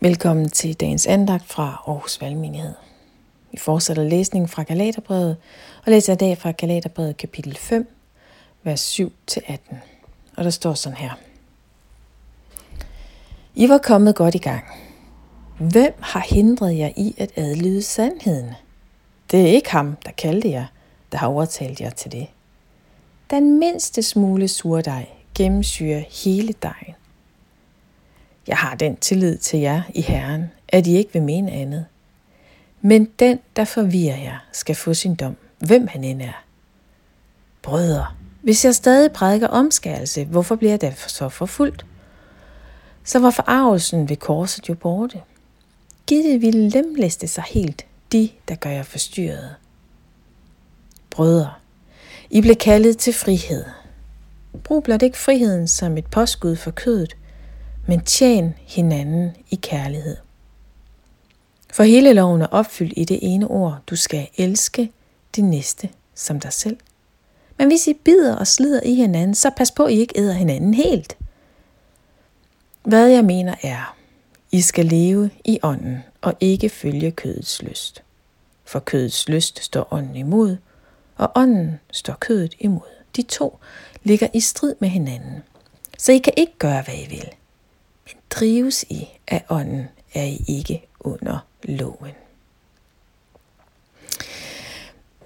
Velkommen til dagens andagt fra Aarhus Valgmenighed. Vi fortsætter læsningen fra Galaterbrevet og læser i dag fra Galaterbrevet kapitel 5, vers 7-18. Og der står sådan her. I var kommet godt i gang. Hvem har hindret jer i at adlyde sandheden? Det er ikke ham, der kaldte jer, der har overtalt jer til det. Den mindste smule surdej gennemsyrer hele dejen. Jeg har den tillid til jer i Herren, at I ikke vil mene andet. Men den, der forvirrer jer, skal få sin dom, hvem han end er. Brødre, hvis jeg stadig prædiker omskærelse, hvorfor bliver jeg da så forfulgt? Så var forarvelsen ved korset jo borte. Gitte ville lemlæste sig helt, de, der gør jer forstyrret. Brødre, I blev kaldet til frihed. Brug blot ikke friheden som et påskud for kødet, men tjen hinanden i kærlighed. For hele loven er opfyldt i det ene ord, du skal elske din næste som dig selv. Men hvis I bider og slider i hinanden, så pas på, at I ikke æder hinanden helt. Hvad jeg mener er, I skal leve i ånden og ikke følge kødets lyst. For kødets lyst står ånden imod, og ånden står kødet imod. De to ligger i strid med hinanden. Så I kan ikke gøre, hvad I vil drives I af ånden, er I ikke under loven.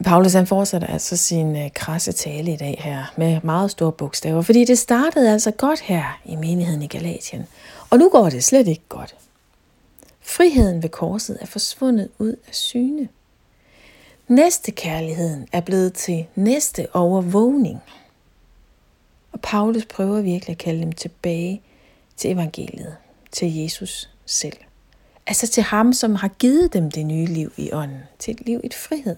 Paulus han fortsætter altså sin øh, krasse tale i dag her med meget store bogstaver, fordi det startede altså godt her i menigheden i Galatien, og nu går det slet ikke godt. Friheden ved korset er forsvundet ud af syne. Næste kærligheden er blevet til næste overvågning. Og Paulus prøver virkelig at kalde dem tilbage til evangeliet, til Jesus selv. Altså til ham, som har givet dem det nye liv i ånden, til et liv i frihed.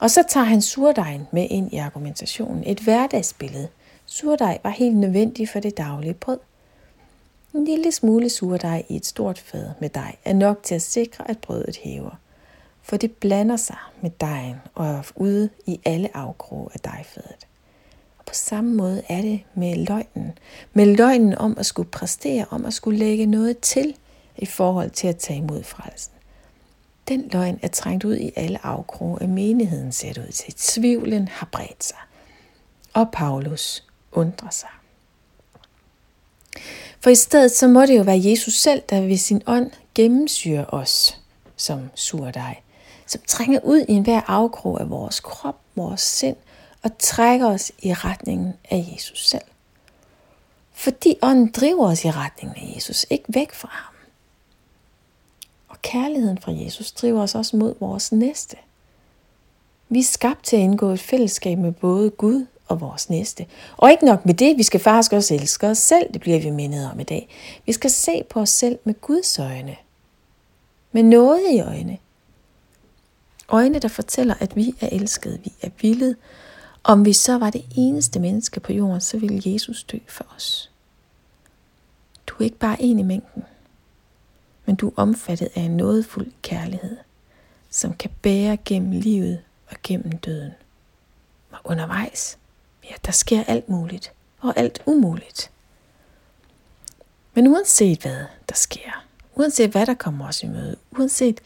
Og så tager han surdejen med ind i argumentationen, et hverdagsbillede. Surdej var helt nødvendig for det daglige brød. En lille smule surdej i et stort fad med dej er nok til at sikre, at brødet hæver. For det blander sig med dejen og er ude i alle afkroge af dejfadet på samme måde er det med løgnen. Med løgnen om at skulle præstere, om at skulle lægge noget til i forhold til at tage imod frelsen. Den løgn er trængt ud i alle afkroge af menigheden, ser det ud til. Tvivlen har bredt sig. Og Paulus undrer sig. For i stedet så må det jo være Jesus selv, der ved sin ånd gennemsyrer os som surdej, som trænger ud i enhver afkrog af vores krop, vores sind og trækker os i retningen af Jesus selv. Fordi ånden driver os i retningen af Jesus, ikke væk fra ham. Og kærligheden fra Jesus driver os også mod vores næste. Vi er skabt til at indgå et fællesskab med både Gud og vores næste. Og ikke nok med det, vi skal faktisk også elske os selv, det bliver vi mindet om i dag. Vi skal se på os selv med Guds øjne. Med noget i øjne. Øjne, der fortæller, at vi er elskede, vi er villet, om vi så var det eneste menneske på jorden, så ville Jesus dø for os. Du er ikke bare en i mængden, men du er omfattet af en nådefuld kærlighed, som kan bære gennem livet og gennem døden. Og undervejs, ja, der sker alt muligt og alt umuligt. Men uanset hvad der sker, uanset hvad der kommer os i møde, uanset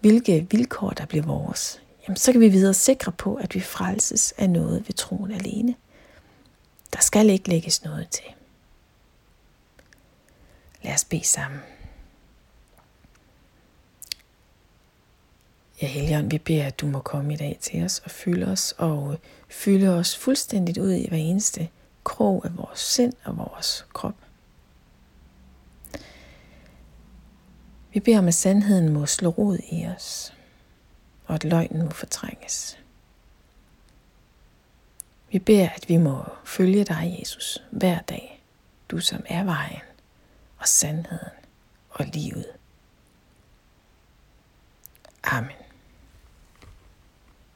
hvilke vilkår der bliver vores, jamen så kan vi videre sikre på, at vi frelses af noget ved troen alene. Der skal ikke lægges noget til. Lad os bede sammen. Ja, Helion, vi beder, at du må komme i dag til os og fylde os, og fylde os fuldstændigt ud i hver eneste krog af vores sind og vores krop. Vi beder om, at sandheden må slå rod i os og at løgnen må fortrænges. Vi beder, at vi må følge dig, Jesus, hver dag, du som er vejen og sandheden og livet. Amen.